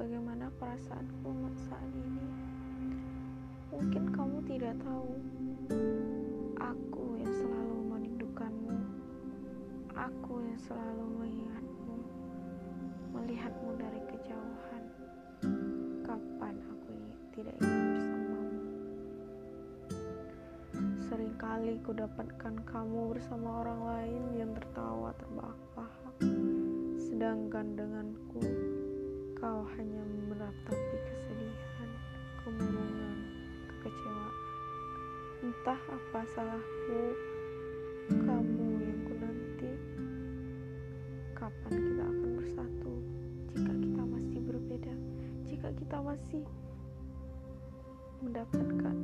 bagaimana perasaanku saat ini. Mungkin kamu tidak tahu, aku yang selalu merindukanmu, aku yang selalu mengingatmu, melihatmu dari kejauhan. Kapan aku tidak ingin bersamamu? Seringkali ku dapatkan kamu bersama orang lain yang tertawa terbahak-bahak, sedangkan denganku kau hanya meratapi kesedihan, kemurungan, kekecewaan. Entah apa salahku, kamu yang ku nanti. Kapan kita akan bersatu? Jika kita masih berbeda, jika kita masih mendapatkan